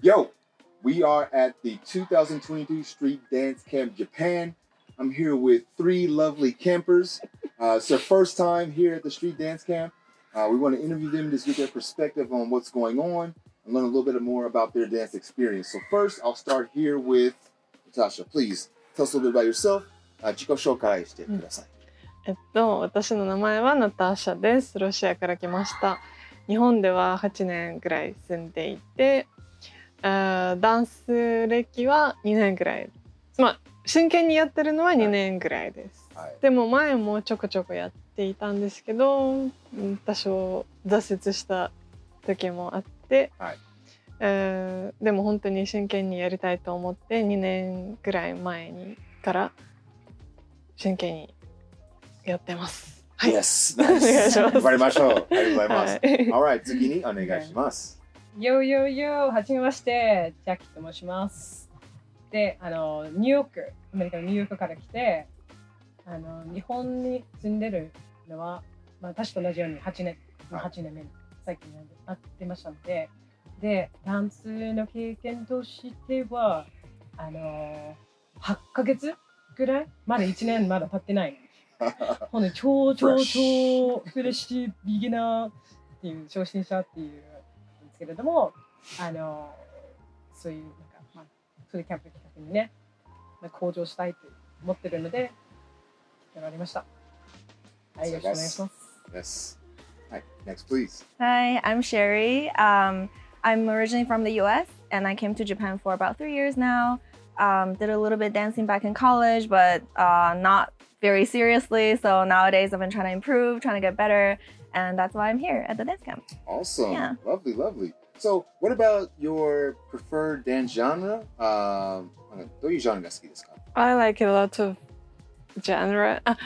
Yo, we are at the 2022 Street Dance Camp Japan. I'm here with three lovely campers. Uh, it's their first time here at the Street Dance Camp. Uh, we want to interview them, just get their perspective on what's going on and learn a little bit more about their dance experience. So first, I'll start here with Natasha. Please tell us a little bit about yourself. Uh, 自己紹介してください。 えっと、私の名前はナターシャです。ロシアから来ました。日本では8年ぐらい住んでいて、ダンス歴は2年ぐらい。まあ、真剣にやってるのは2年ぐらいです。はい。でも前もちょこちょこやっていたんですけど、うん多少挫折した時もあって、はいえーでも本当に真剣にやりたいと思って2年ぐらい前にから真剣にやってます。はい。Yes, お願い nice. します頑張りましょう。ありがとうございます。はい。Alright, 次にお願いします。よよよ、はじめまして、ジャッキーと申します。で、あの、ニューヨーク、アメリカのニューヨークから来て、あの、日本に住んでるのは、まあ、私と同じように8年、まあはい8年目に最近会ってましたので、で、ダンスの経験としては、あの、8ヶ月ぐらい？まだ1年まだ経ってない。ほんで、超超 Fresh 超フレッシュビギナーっていう、初心者っていう、ですけれども、あの、そういう、なんか、まあ、フルキャンプ企画にね、まあ向上したいと思ってるので、やられました。はい、よろしくお願いします。 Yes. Hi, next please. Hi, I'm Sherry. Um, I'm originally from the US and I came to Japan for about three years now. Um, did a little bit dancing back in college, but uh, not very seriously. So nowadays I've been trying to improve, trying to get better, and that's why I'm here at the dance camp. Awesome. Yeah. Lovely, lovely. So, what about your preferred dance genre? Um, どういうジャンルが好きですか I like a lot of genre. あ、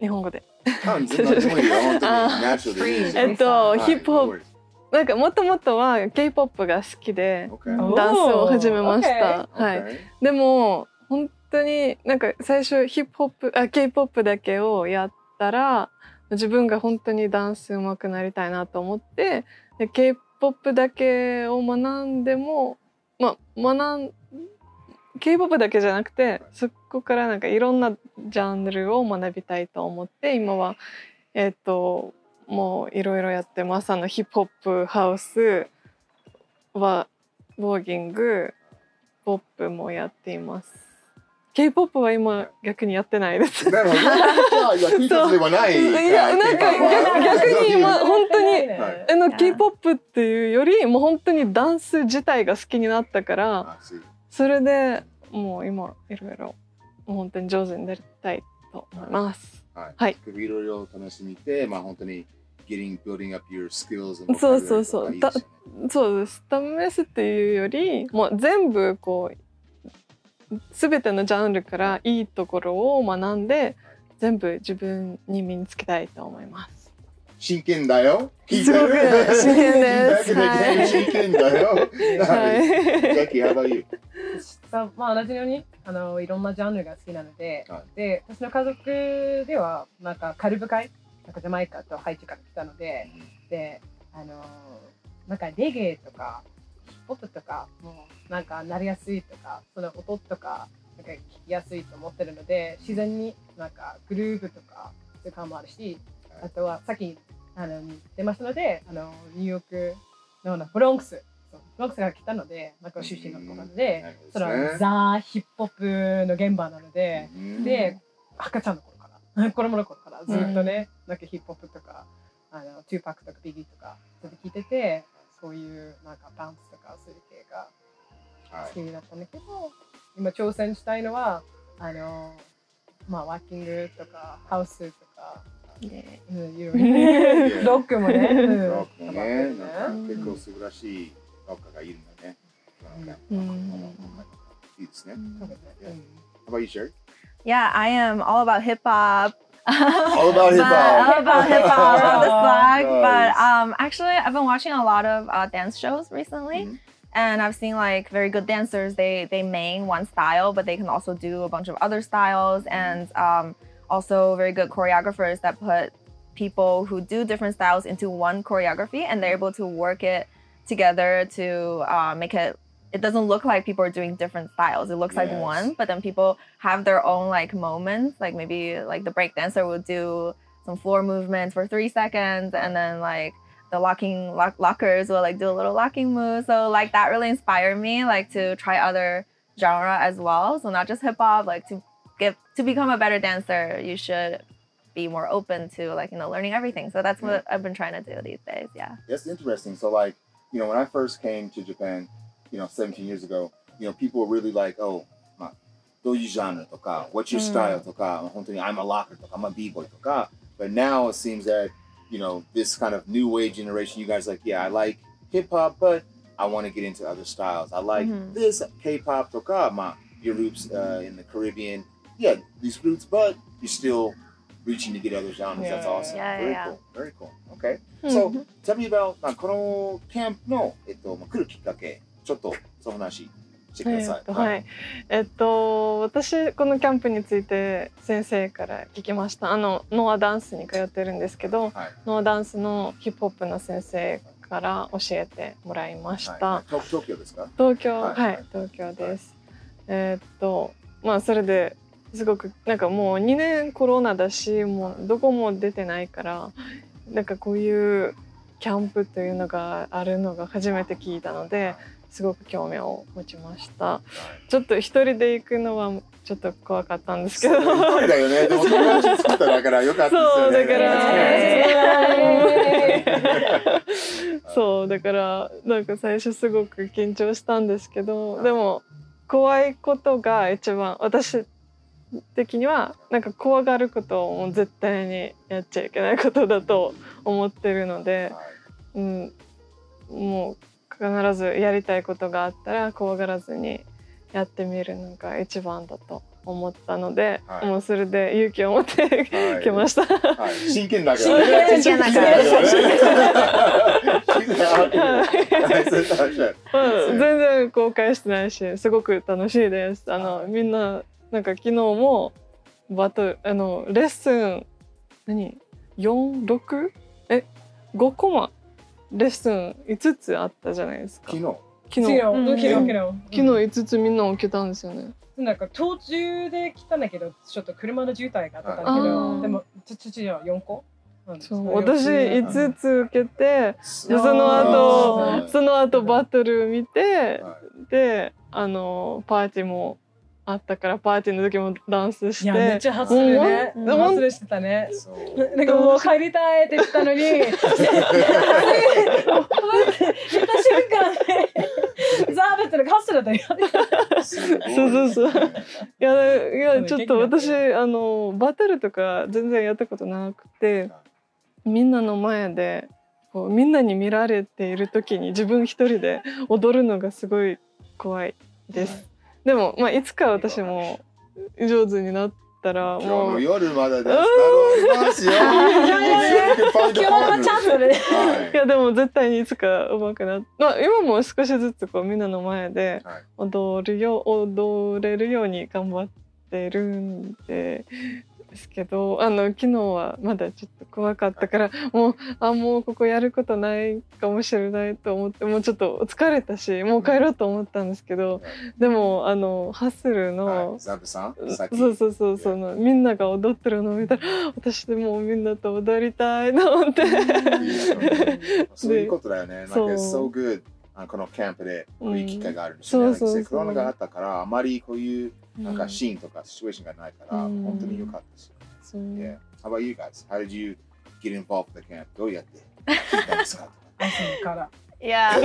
日本語で。あ、全然何でもいいよ。本当に。あ natural でいいですえっと、はいヒップホッ no プ worries なんかもともとは K-POP が好きで Okay. ダンスを始めました。 Okay. はい。でも本 当になんか最初ヒップホップあ K-POP だけをやったら自分が本当にダンス上手くなりたいなと思ってで K-POP だけを学んでもまあ学ん K-POP だけじゃなくてそこからなんかいろんなジャンルを学びたいと思って今はえっ、ともういろいろやってますあのヒップホップハウスはボーギングポップもやっています。K-POP は今逆にやってないです。なるほど。ではないいやなんか逆逆に今 本当にはいあの. K-POP っていうよりもう本当にダンス自体が好きになったからあそれでもう今いろいろもう本当に上手になりたいと思います。はい。はいいろいろ試してみて、まあ本当に getting, building up your skills and そうそうそうそうです試すっていうよりもう全部こう全てのジャンルからいいところを学んで全部自分に身につけたいと思います。真剣だよ。聞いすごくてる真剣です聞いてるだけで真剣だよ。ははい。ジャッキー、how about you? さまあ、同じようにあのいろんなジャンルが好きなので、はで私の家族ではなんかカリブ海なんかジャマイカとハイチから来たのでであのなんかレゲエとかヒップホップとかもうなんかなりやすいとかその音とかなんか聞きやすいと思ってるので自然になんかグルーブとかそういう感もあるしあとはさっきあの出ましたのであのニューヨークのブロンクス。ブロンクスから来たのでなんか出身のところなので。なるほそのザ・ヒップホップの現場なので、うん。で、赤ちゃんの頃から、子供の頃からずっとね、なんかヒップホップとか、あのトゥーパックとかビギーとか、聞いてて、そういうなんかダンスとかそういう系がはい好きになったんだけど、今挑戦したいのは、あの、まあ、 waacking とか、ハウスとか、うん、いろいろ、ロックもね、うんロックもね、なんかうん結構素晴らしいロッカーがいるんだね。いいですね。How about you, Sherry? Yeah, I am all about hip hop. All about hip But- all about hip hop on the slack. Nice. But um, actually, I've been watching a lot of uh, dance shows recently. Mhm. and I've seen like very good dancers. They they main one style, but they can also do a bunch of other styles, and um, also very good choreographers that put people who do different styles into one choreography and they're able to work it together to uh, make it it doesn't look like people are doing different styles. It looks like one but then people have their own like moments. Like maybe like the break dancer will do some floor movements for three seconds and then like the locking lock, lockers will like do a little locking move. So like that really inspired me like to try other genre as well. So not just hip-hop like to get to become a better dancer you should be more open to like you know learning everything. So that's what i've been trying to do these days yeah. That's interesting. So, like, you know, when I first came to Japan, you know, 17 years ago, you know, people were really like, oh, まあ、どういうジャンルとか、What's your うん style とか、本当に I'm a locker とか、I'm a b-boy とか。But now it seems that, you know, this kind of new wave generation, you guys like, yeah, I like hip hop, but I want to get into other styles. I like Mhm. this K-pop とか、まあ、your roots uh, in the Caribbean. Yeah, these roots, but you're still reaching to get other genres. That's Yeah. awesome. Yeah, Very yeah, cool. Very cool. Okay. うん So, tell me about まあこのキャンプの、えっと、まあ来るきっかけ、 ちょっとその話してください。えっとはい、えっと私このキャンプについて先生から聞きました。あのノアダンスに通ってるんですけどはい。ノアダンスのヒップホップの先生から教えてもらいました、はい、東東京ですか？東京ははい。い、東京です、えーっとまあそれですごくなんかもう2年コロナだしもうどこも出てないからなんかこういうキャンプというのがあるのが初めて聞いたのですごく興味を持ちました。ちょっと一人で行くのはちょっと怖かったんですけど。一人だよね。でも友達作っただからよかったそう。だから。ねそうだからなんか最初すごく緊張したんですけどでも怖いことが一番私的にはなんか怖がることをもう絶対にやっちゃいけないことだと思ってるので、はい。うん、もう必ずやりたいことがあったら怖がらずにやってみるのが一番だと思ったので、はい。もうそれで勇気を持ってはい来ました。はい。真剣だからね。真剣だからはいそうそうそううん、全然後悔してないしすごく楽しいです。あの、はい。みんななんか昨日もバトルあのレッスン何？46え？5コマレッスン5つあったじゃないですか。昨日。昨日。昨日、うん。昨日、昨日。昨日。5つみんな受けたんですよね。なんか途中で来たんだけど、ちょっと車の渋滞があったんだけあど、ー。でも、ちちちは4個。うん。そう。私四つ5つ受けてでそその後はいその後バトル見てはい。であのパーティーもあったからパーティーの時もダンスしていや、めっちゃハッスルね。うんハッスルしてたね。なんかもう帰りたいって言ったのに、言った瞬間ね、ザーベットのカッスルだったよ。そうそうそういやいやうんちょっと私あのバトルとか全然やったことなくてみんなの前でこうみんなに見られている時に自分一人で踊るのがすごい怖いです。でもまあいつか私も上手になったら今日もうの夜までです。ますよ。今日はチャンスだね。はいいやでも絶対にいつか上手くなっまあ今も少しずつこうみんなの前ではい踊るよ踊れるように頑張ってるんでですけどあの昨日はまだちょっと怖かったからもうあもうここやることないかもしれないと思ってもうちょっと疲れたしもう帰ろうと思ったんですけどでもあのハッスルの、はい。ザブさん？そうそうそうそのみんなが踊ってるのを見たら私でもうみんなと踊りたいと思って。そういうことだよね。なんか、そう。So good。あこのキャンプでいう機会があるし、ね。そうそうそう。コロナがあったから、あまりこういうなんかうんシーンとかシチュエーションがないから、うん本当に良かったです。そう Yeah. How about you guys? How did you get involved in the camp? どうやって聞いたんですか？朝から。Yeah.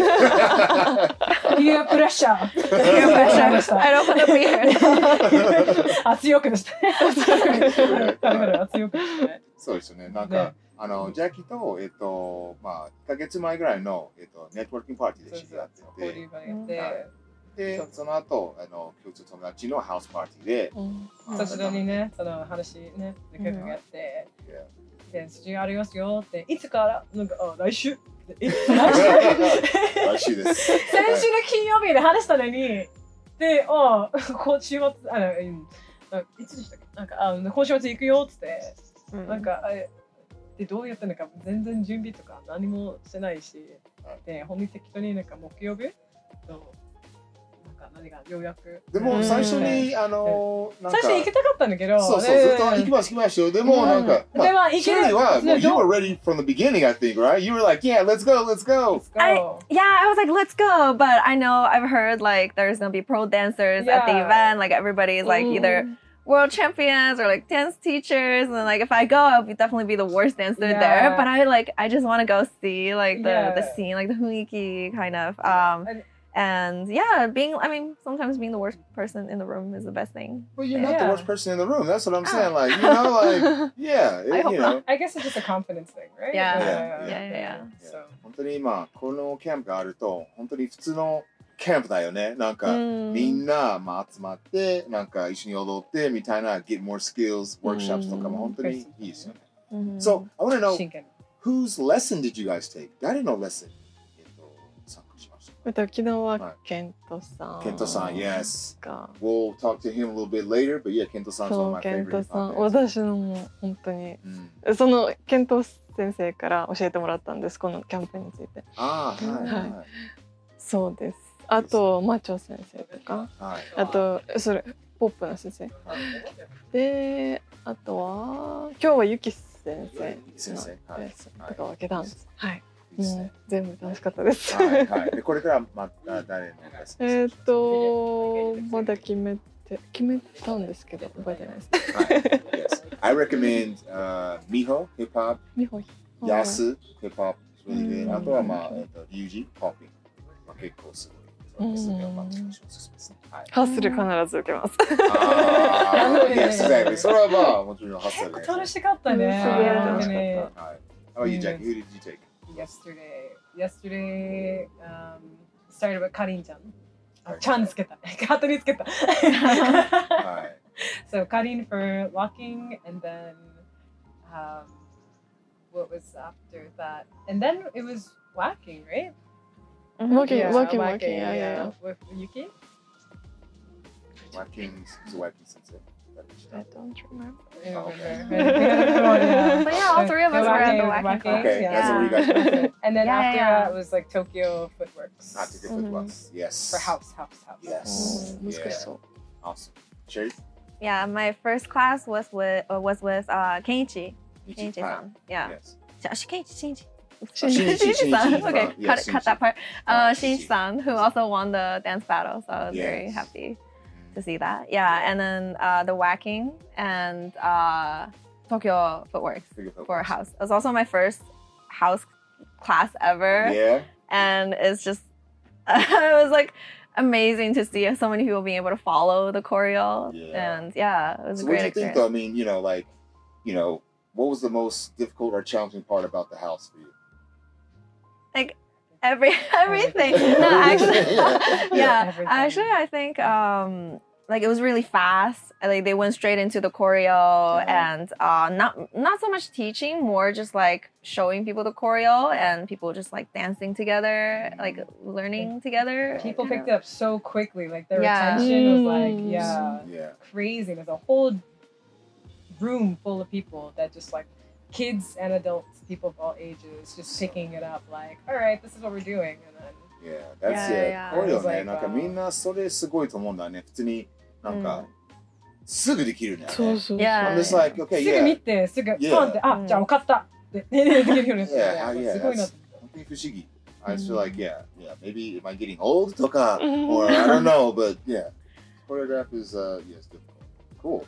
いや、プレッシャー。Peer pressure. I don't want to be here. あ、強くでしたね。彼女は強くでしたね。そうですよね。なんか、ねあの、ジャッキーと、えっと、まあ、1ヶ月前ぐらいの、えっと、ネットワーキングパーティーで知り合って交流て、がやって、で、その後、あの、共通友達のハウスパーティーで、うん。久しぶりにね、その話ね、やって、で、そっちありますよって、いつから、なんか、あ、来週。え、来週？来週です。先週の金曜日で話したのに、で、あ、今週末、あの、うん。あいつでしたっけ？なんか、あ今週末行くよっつって、なんか、えでどうやってなんか全然準備とか何もしてないし。はい、で本当に適当になんか木曜日何がようやく。でも最初に、あのなんか最初行きたかったんだけど、そうそう、ずっと行きます行きますよ。でもなんか、うんでも行けシェリーは、もう you ど were ready from the beginning, I think, right? You were like, yeah, let's go, let's go. I- Go. Yeah, I was like, let's go. But I know I've heard like there's gonna be pro dancers at the Yeah. event. Like everybody's like either world champions or like dance teachers. And like if I go, I'll be definitely be the worst dancer Yeah. there. But I like I just want to go see like the the Yeah. scene, like the huiki kind of. Um, And- and yeah, being I mean sometimes being the worst person in the room is the best thing. Well, you're not the Yeah. worst person in the room. That's what I'm saying. Like, you know, like, yeah, I it, hope you know. I guess it's just a confidence thing, right? Yeah. Yeah, yeah, yeah. So 本当に今、このキャンプがあると、本当に普通のキャンプだよね。なんか、 Mm. みんな、まあ、集まって、なんか一緒に踊ってみたいな、get more skills, workshops とかも本当にいいですよね。 Mhm. So, I want to know, 真剣 whose lesson did you guys take? 誰の lesson? 沖縄ケントささん yes. が。We'll talk to him a little bit later, but yeah, さん is そ one う of ケ my さん.私のもう本当にうん。その先生から教えてもらったんですこのキャンプについて。ああ、はい、はい。そうです。あとマチョ先生とか。はい。あとそれポップな先生。はい。であとは今日はユキ先生先生はい。ですとかわけダンスはいですね全部楽しかったですはい、はい。で、これからまた誰のえーっとまだ決めて決めたんですけど覚えてないですはい。Yes. I recommend uh, Miho, hip hop, 日本 Yasu, hip hop, あとはまあ、えっと、リュウジ、ポッピング。まあ、結構すごい。ハッスル必ず受けます それはまあ、もちろんハッスル結構楽しかったね。すごい楽しかったはい。How about you, Jackie? Who did you take? Yesterday, yesterday, um, started with カリンちゃん。あ Karin ちゃんつけた。勝手につけた。はい。 so Karin for walking, and then um, what was after that? And then it was whacking, right? Mhm. Walking, Yeah, walking, walking. Yeah, yeah, With Yuki. Watkins, who's Watkins sensei? I don't remember. Yeah, okay. but yeah, all three of us were at the Wacky Okay, yeah. that's what. And then yeah, after yeah. that, it was like Tokyo Footworks. Not Tokyo mm-hmm. Footworks, yes. For House, House, House. Yes. Mm, yeah. Awesome. Sherry? Yeah, my first class was with uh, was with uh, Kenichi. Kenichi-san. Yeah. Yes. Kenichi, Kenichi. Shinichi-san. okay, cut, that part. Uh, Shinichi-san, who also won the dance battle, so I was yes. very happy to see that. Yeah, and then uh, the whacking and uh, Tokyo Footworks for house. It was also my first house class ever, Yeah. and it's just it was like amazing to see so many people being able to follow the choreo, Yeah. and yeah, it was So a what great do you think experience. though? I mean, you know, like, you know, what was the most difficult or challenging part about the house for you? Every everything. No, actually, yeah. Everything. Actually, I think um like it was really fast. Like they went straight into the choreo and uh not not so much teaching, more just like showing people the choreo and people just like dancing together, like learning together. People picked it up so quickly. Like their Yeah. attention was like, Mm. yeah, Yeah. crazy. There's a whole room full of people that just like kids and adults, people of all ages, just picking it up. Like, all right, this is what we're doing, and then Yeah. That's Yeah, yeah. yeah. これよ It was ね。 like, なんか uh, みんなそれすごいと思うんだね。普通になんうかすぐできるね。そうそう Yeah. I'm just like, okay, すぐ見 yeah. て、すぐ Yeah. ポンって、あう、んじゃあ分かったって、ねできるようになって Yeah, yeah, すごいな that's と本当に不思議。I just feel like, yeah, yeah, maybe am I getting old とか、うん or I don't know, but yeah. Choreograph is, uh, yes, difficult. Cool.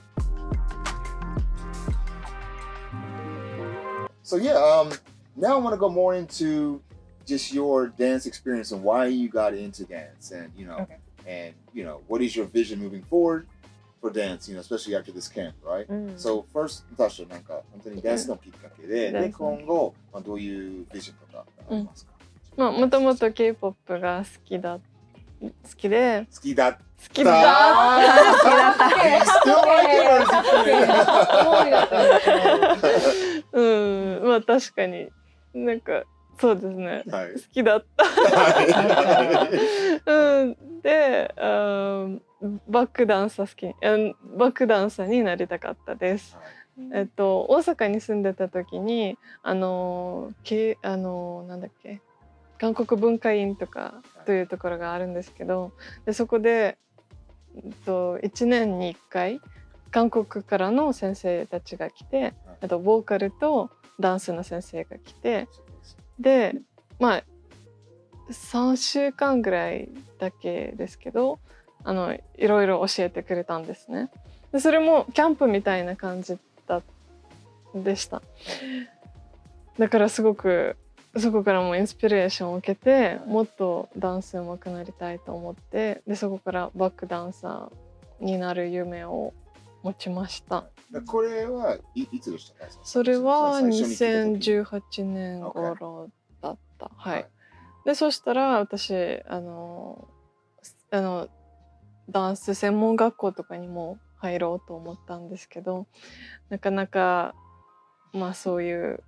So yeah, um, now I want to go more into just your dance experience and why you got into dance, and you know, Okay. and you know, what is your vision moving forward for dance? You know, especially after this camp, right? Mm. So first, ナタシャなんか本当にダンスのきっかけで、でダンスの今後、まあ、どういうビジョンとかありますか、まあもともと K-POP が好きだ 好きで。好きだっ好きた。だ好きだ うん。まあ確かに。なんかそうですね。はい。好きだった。はうん。でうんバックダンサー好きうんバックダンサーになりたかったです。えっと、大阪に住んでた時にあのけあのなんだっけ韓国文化院とかというところがあるんですけどでそこで、えっと、1年に1回韓国からの先生たちが来てあとボーカルとダンスの先生が来てでまあ3週間ぐらいだけですけどあのいろいろ教えてくれたんですね。でそれもキャンプみたいな感じだでした。だからすごくそこからもインスピレーションを受けてもっとダンス上手くなりたいと思ってでそこからバックダンサーになる夢を持ちました。だこれはいいつでしたかそれは最初に聞いた時2018年頃だった。はい。でそしたら私あのあのダンス専門学校とかにも入ろうと思ったんですけどなかなかまあそういう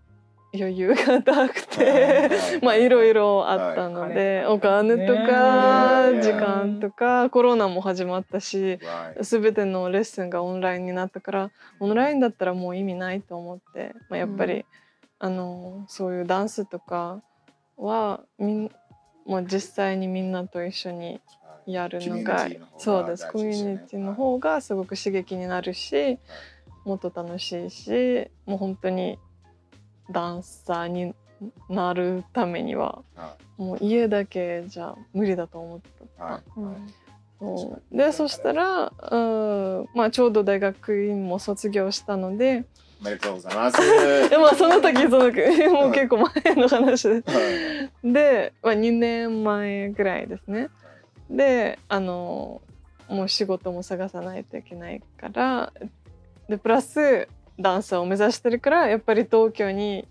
余裕がなくてまあいろいろあったので、はい。お金とねか時間とかコロナも始まったし.全てのレッスンがオンラインになったからオンラインだったらもう意味ないと思って、まあ、やっぱり、うん。あのそういうダンスとかはみんもう実際にみんなと一緒にやるのがそうです。コミュニティの方がすごく刺激になるしもっと楽しいしもう本当にダンサーになるためにははもう家だけじゃ無理だと思った。はい。うん。そう。でそしたら、うんまあ、ちょうど大学院も卒業したのでおめでとうございます。で、まあ、その時その時もう結構前の話ではい。で、まあ、2年前ぐらいですね。であのもう仕事も探さないといけないからでプラスダンサーを目指してるからやっぱり東京に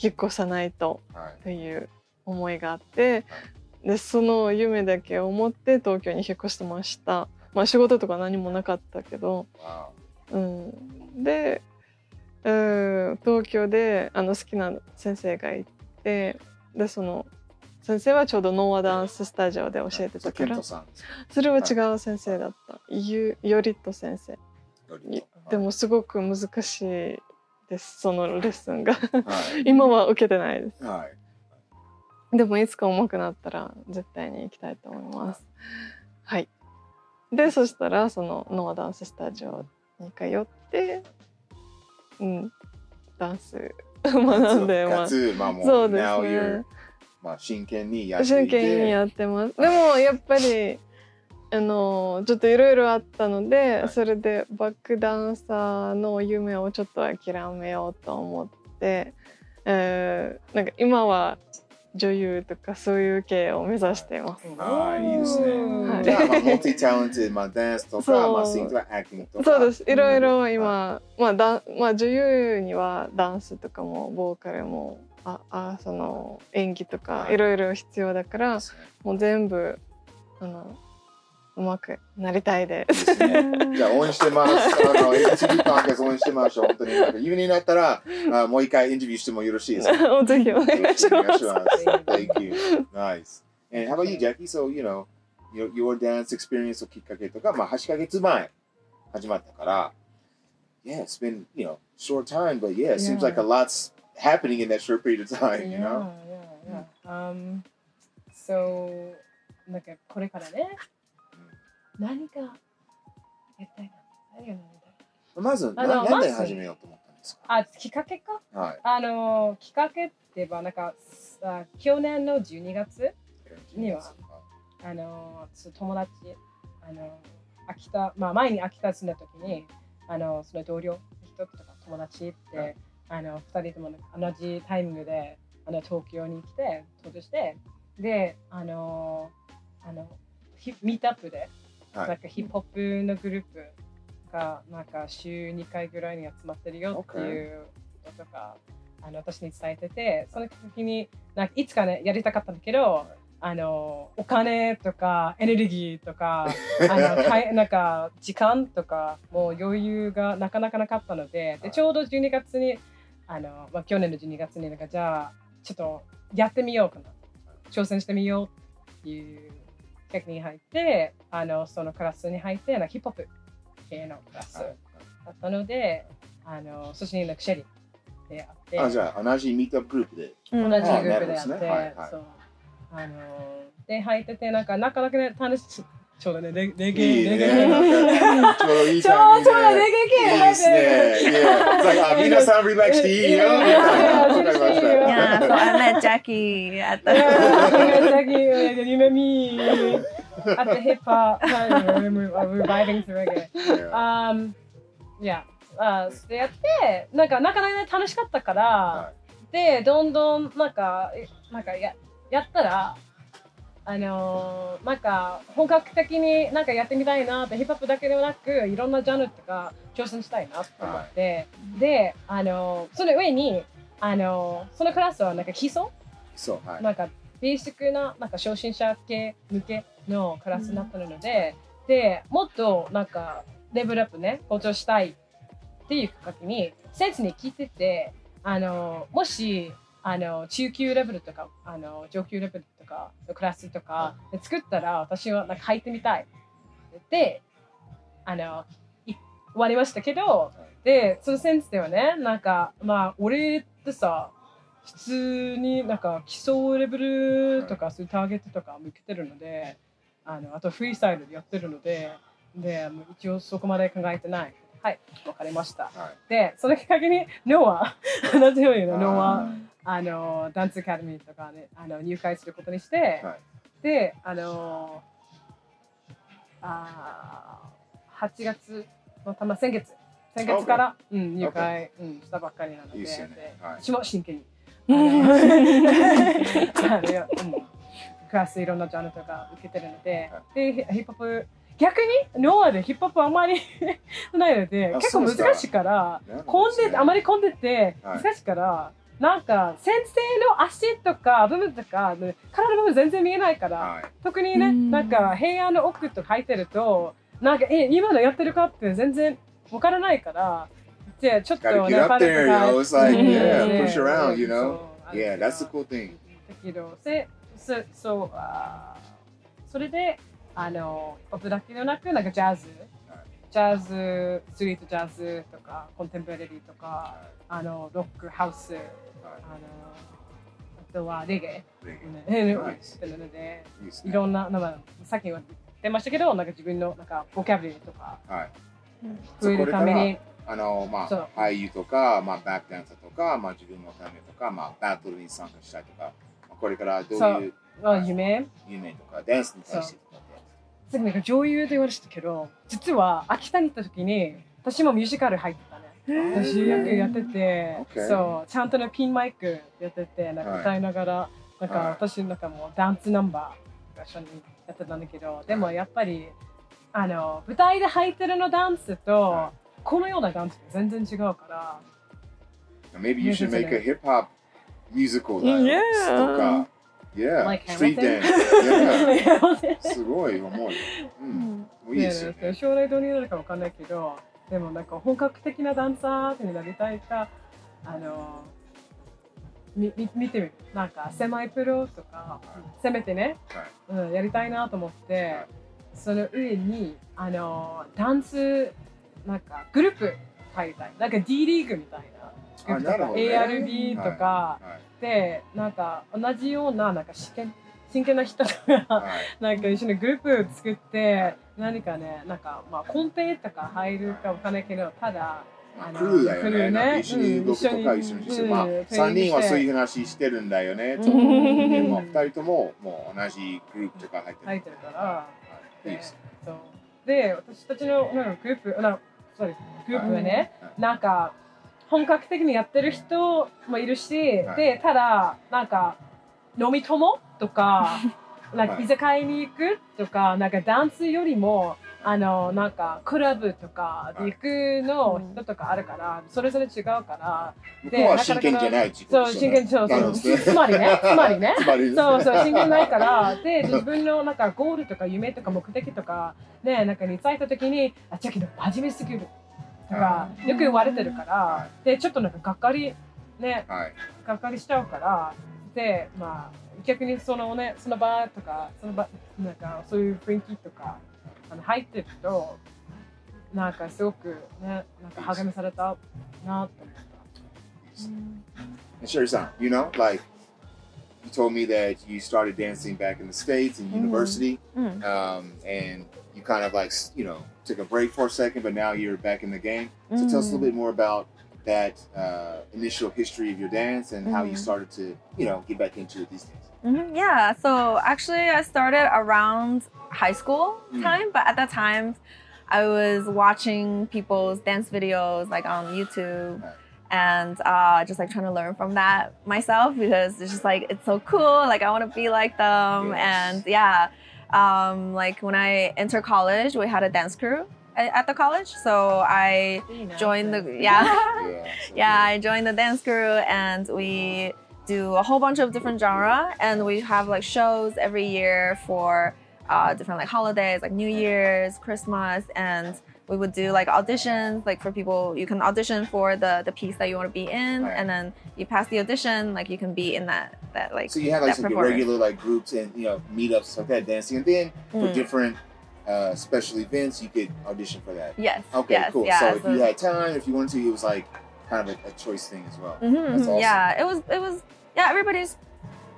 引っ越さないとはい。という思いがあってでその夢だけを持って東京に引っ越してました。まあ仕事とか何もなかったけど、わうん、で、うん、東京であの好きな先生がいてでその先生はちょうどノーアダンススタジオで教えてたからそれは違う先生だった。ゆよりと先生よりとでもすごく難しいですそのレッスンがはい今は受けてないですはいでもいつか上手くなったら絶対に行きたいと思います。はい。で、そしたらそのノアダンススタジオに通って、うん、ダンス 学んでかます。つまあそうですね。まあ真剣にやっていて真剣にやってます。でもやっぱりあのちょっといろいろあったので、はい。それでバックダンサーの夢をちょっと諦めようと思って、えーなんか今は女優とかそういう系を目指しています。ああいいですね。はい。じゃあまあモルティタレントまあダンスとかそう。まあシングとか。アクティングとかそうです。いろいろはい今、まあだまあ女優にはダンスとかもボーカルもああその演技とかはい。いろいろ必要だから、もう全部あのうまくなりたいです。ねじゃあ応援してます。あの、HB パーケース応援してましょう。本当に。なんか夢になったら、あもう一回インタビューしてもよろしいですかおぜひお願いします。Thank you. Nice. And how about you, Jackie? So, you know, your, your dance experience をきっかけとか、まあ8ヶ月前始まったから、Yeah, it's been, you know, short time, but yeah, it seems Yeah. like a lot's happening in that short period of time, you Yeah, know? yeah, yeah. Um, so なんかこれからね、何かやりたいな。何がやりたいまず、あななんでのまず始めようと思ったんですか？あ、きっか？けかはい。あの、きっかけって言えば、なんか、さ去年の12月、にはあの、友達、あの、秋田、まあ前に秋田住んだ時に、あの、その同僚の人とか友達って、はい。あの、二人とも同じタイミングで、あの、東京に来て、登場して、で、あの、あの、ヒミートアップで、はい。なんかヒップホップのグループがなんか週2回ぐらいに集まってるよっていうこととか、あの私に伝えててその時になんかいつかねやりたかったんだけどあのお金とかエネルギーとか あのたいなんか時間とかもう余裕がなかなかなかったのででちょうど12月にあの、まあ、去年の12月になんかじゃあちょっとやってみようかな。挑戦してみようっていう企画に入ってあのそのクラスに入ってヒップホップ系のクラスだったのであのそっちになんかシェリーであって。あ、じゃあ同じミートアップグループで。うん同じグループであって、そう。あので入っててなんかなかなかね楽しいちょうどねレレゲエ。レゲエちょうどいいちょタイミングうちょうどレゲエ系いいですね。いや、あ皆さんリラックスしていいよ。わかりました Yeah, so I met Jackie at the. Jackie, you met me at the hip hop. We're vibing to reggae. Yeah. Um, yeah. あでやってなんかなかなかね。楽しかったから、はでどんどんなんかえなんかややったらあのーなんか本格的になんかやってみたいなってヒップホップだけではなくいろんなジャンルとか挑戦したいなと思って、であのーその上にあのーそのクラスはなんか基礎？そう、はい。なんかベーシックななんか初心者系向けのクラスになったので、でもっとなんかレベルアップね向上したいっていうきっかけに先生に聞いててあのもしあの中級レベルとかあの上級レベルとかのクラスとかで作ったら私はなんか入ってみたい。であのい終わりましたけどでその先生はねなんかまあ俺ってさ普通になんか基礎レベルとかそういうターゲットとか向けてるのであのあとフリースタイルでやってるのでで一応そこまで考えてない。はいわかりました。はい。でそのきっかけにノア 同じようにノアああのダンスアカデミーとかねあの入会することにして、はい。であのあー8月のたま先月先月から、うん、入会、うん、したばっかりなのでいいっすよね。はい。私も真剣に。あの うん。クラスいろんなジャンルとか受けてるので、でヒップホップ逆にノアでヒップホップあんまり ないのであ結構難しいから混んどであまり混んでてはい。難しいから、なんか先生の足とか部分とか体の部分全然見えないから、はい。特にね、うんなんか部屋の奥とか入ってるとなんかえ今のやってるかって全然わからないからでちょっと Gotta get up there, you know. It's like, うん yeah, push そう around, you know? そう Yeah, that's the cool thing. だけどせそそうあーそれであのポップだけではなくなんかジャズ、ジャズストリートジャズとかコンテンポラリーとかあのロックハウスあのあとはレゲエ、ね、Nice. ってるのでいろんななんかさっきは出ましたけどなんか自分のなんかボキャブリーとかはい。増えるためにあの、まあ、俳優とか、まあ、バックダンサーとか、まあ、自分のためとか、まあ、バトルに参加したいとか、まあこれからどういうあ夢。夢とか、ダンスに対してとか。さっきなんか女優と言われてたけど実は秋田に行った時に私もミュージカル入ってたね私よくやってて、Okay. そうちゃんとねピンマイクやっててなんか歌いながら、なんかはい私なんかもうダンスナンバーが一緒にやってたんだけどでもやっぱりあの舞台で入ってるのダンスと、はこのようなダンスって全然違うから Maybe you should make a hip hop musical Yeah. とか。Yeah, Like street dance. Yeah. ね すごい重い。うん。いいですよね。将来どうになるかわかんないけどでもなんか本格的なダンサーになりたいかあのみみ見てみるなんかセマイプロとかせめてね、はいうん、やりたいなと思って、はいその上にあのダンスなんかグループ入りたいなんか D リーグみたいな ARB とか、はいでなんか同じようななんか真剣真剣な人がはい。なんか一緒にグループ作って何かねなんかまあコンペとか入るかわかんないけどただあのクルーだよね。ね。一緒に動くとかうん一緒にして、うんまあうん三人はそういう話してるんだよね。とうん。でも二人とももう同じグループとか入ってる。入ってるから、はい。いいです。で私たちのなんかグループなそうです。グループはね、はい。なんか本格的にやってる人もいるし、はい。でただなんか飲み友とか なんかはい居酒屋に行くとかなんかダンスよりもあのなんかクラブとかで行くの人とかあるから、それぞれ違うから向こうは真剣じゃない自己そう真剣そうそうつまりね つまりね。つまりそうそう真剣ないから で自分のなんかゴールとか夢とか目的とかねなんかに伝えた時にあじゃけど真面目すぎる。とかよく言われてるから、はでちょっとなんかがっかりねはい。がっかりしちゃうからでまあ逆にそのねその場とかその場なんかそういう雰囲気とかあの入ってるとなんかすごくねなんか励まされたなと思った。And Sherry-san, you know, like you told me that you started dancing back in the states in Mhm. university, Mm. um, and you kind of like you know took a break for a second, but now you're back in the game. So tell us a little Mm. bit more about that uh, initial history of your dance and how you Mhm. started to you know get back into it these days. Mhm, Yeah, so actually, I started around high school Mm. time, but at that time, I was watching people's dance videos like on YouTube Right. and uh, just like trying to learn from that myself because it's just like it's so cool. Like I want to be like them, Yes. and yeah, um, like when I enter college, we had a dance crew at the college. So I joined the yeah, yeah, I joined the dance crew, and we do a whole bunch of different genre, and we have like shows every year for uh, different like holidays, like New Year's, Christmas, and we would do like auditions like for people you can audition for the the piece that you want to be in Right. and then you pass the audition like you can be in that that like So you had like some regular like groups and you know meetups like that dancing, and then for Mm. different uh, special events you could audition for that. yes Okay, yes, cool. yeah, so if you had time, if you wanted to, it was like kind of a, a choice thing as well. Mhm, That's mhm. awesome. Yeah, it was it was yeah, everybody's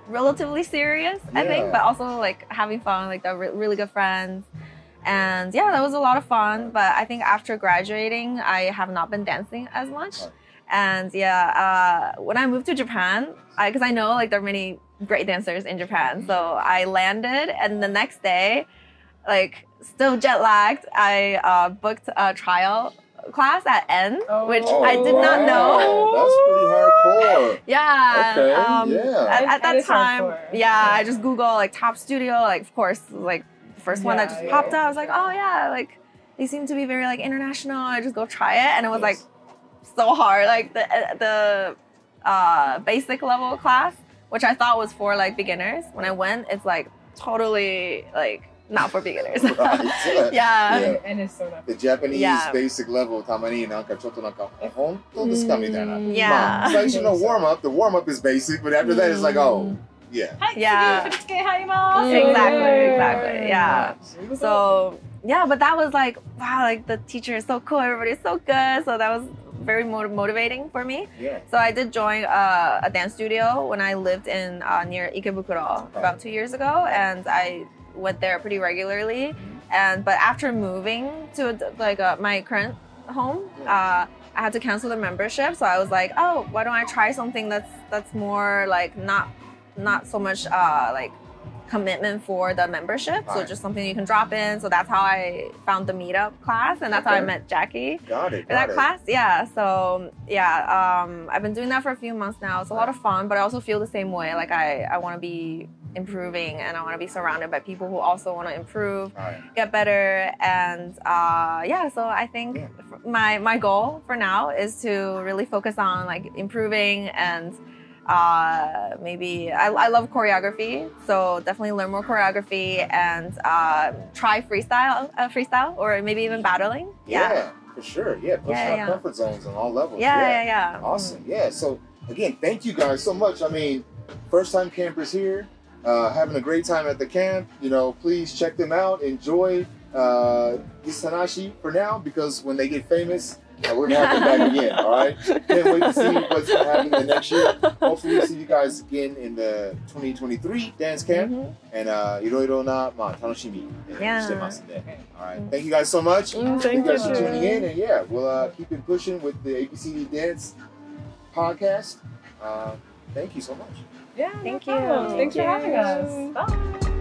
relatively serious, I think, but also like having fun, like they're re- really good friends. And yeah, that was a lot of fun, but I think after graduating, I have not been dancing as much. And yeah, uh, when I moved to Japan, because I, know like there are many great dancers in Japan, so I landed, and the next day, like still jet lagged, I uh, booked a trial class at N, Oh. which I did not know. Oh, That's pretty hardcore. Yeah. Okay, um, yeah. At, That- at that that is time, hardcore. yeah, I just Google like top studio, like of course, like the first one that Yeah, just yeah, popped yeah, up. I was like, yeah. oh yeah, like they seem to be very like international. I just go try it, and it was like Yes. so hard. Like the the uh, basic level class, which I thought was for like beginners. When I went, it's like totally like not for beginners. Right. yeah. Yeah. And it's so nice. The Japanese Yeah. basic level たまになんかちょっとなんかえ本当ですかみたいな。 Yeah. まあ最初の warm up, the warm up is basic, but after that it's like oh Yeah. Yeah. Exactly. Exactly. Yeah. So yeah, but that was like wow, like the teacher is so cool, everybody's so good. So that was very motivating for me. Yeah. So I did join uh, a dance studio when I lived in uh, near Ikebukuro about two years ago, and I went there pretty regularly. Mm-hmm. And but after moving to like uh, my current home, uh, I had to cancel the membership. So I was like, oh, why don't I try something that's that's more like not not so much uh, like commitment for the membership. So just something you can drop in. So that's how I found the meetup class, and that's how I met Jackie Got it. that it. class. Yeah. So yeah, um, I've been doing that for a few months now. It's a lot of fun, but I also feel the same way. Like I, I want to be improving, and I want to be surrounded by people who also want to improve, right. get better, and uh, yeah. So I think Yeah. my my goal for now is to really focus on like improving and. Uh, maybe I, I love choreography, so definitely learn more choreography and uh, try freestyle, uh, freestyle, or maybe even battling. Yeah, for sure. Yeah, push Yeah, our yeah. comfort zones on all levels. Yeah, yeah, yeah. Awesome. Yeah. So again, thank you guys so much. I mean, first time campers here, uh, having a great time at the camp. You know, please check them out. Enjoy uh, Isanashi for now because when they get famous, uh, we're gonna have them back again. All right. Can't wait to see what's gonna happen the next year. Hopefully, we'll see you guys again in the 2023 dance camp. Mhm. And uh, いろいろなまあ楽しみ Yeah. してますんで。All right. Thank you guys so much. Mm, Thank thank you you. guys for tuning too. in, and yeah, we'll uh, keep it pushing with the ABCD Dance podcast. Uh, thank you so much. Yeah, Thank no problem. you. Thanks for Thank having you. us. Bye.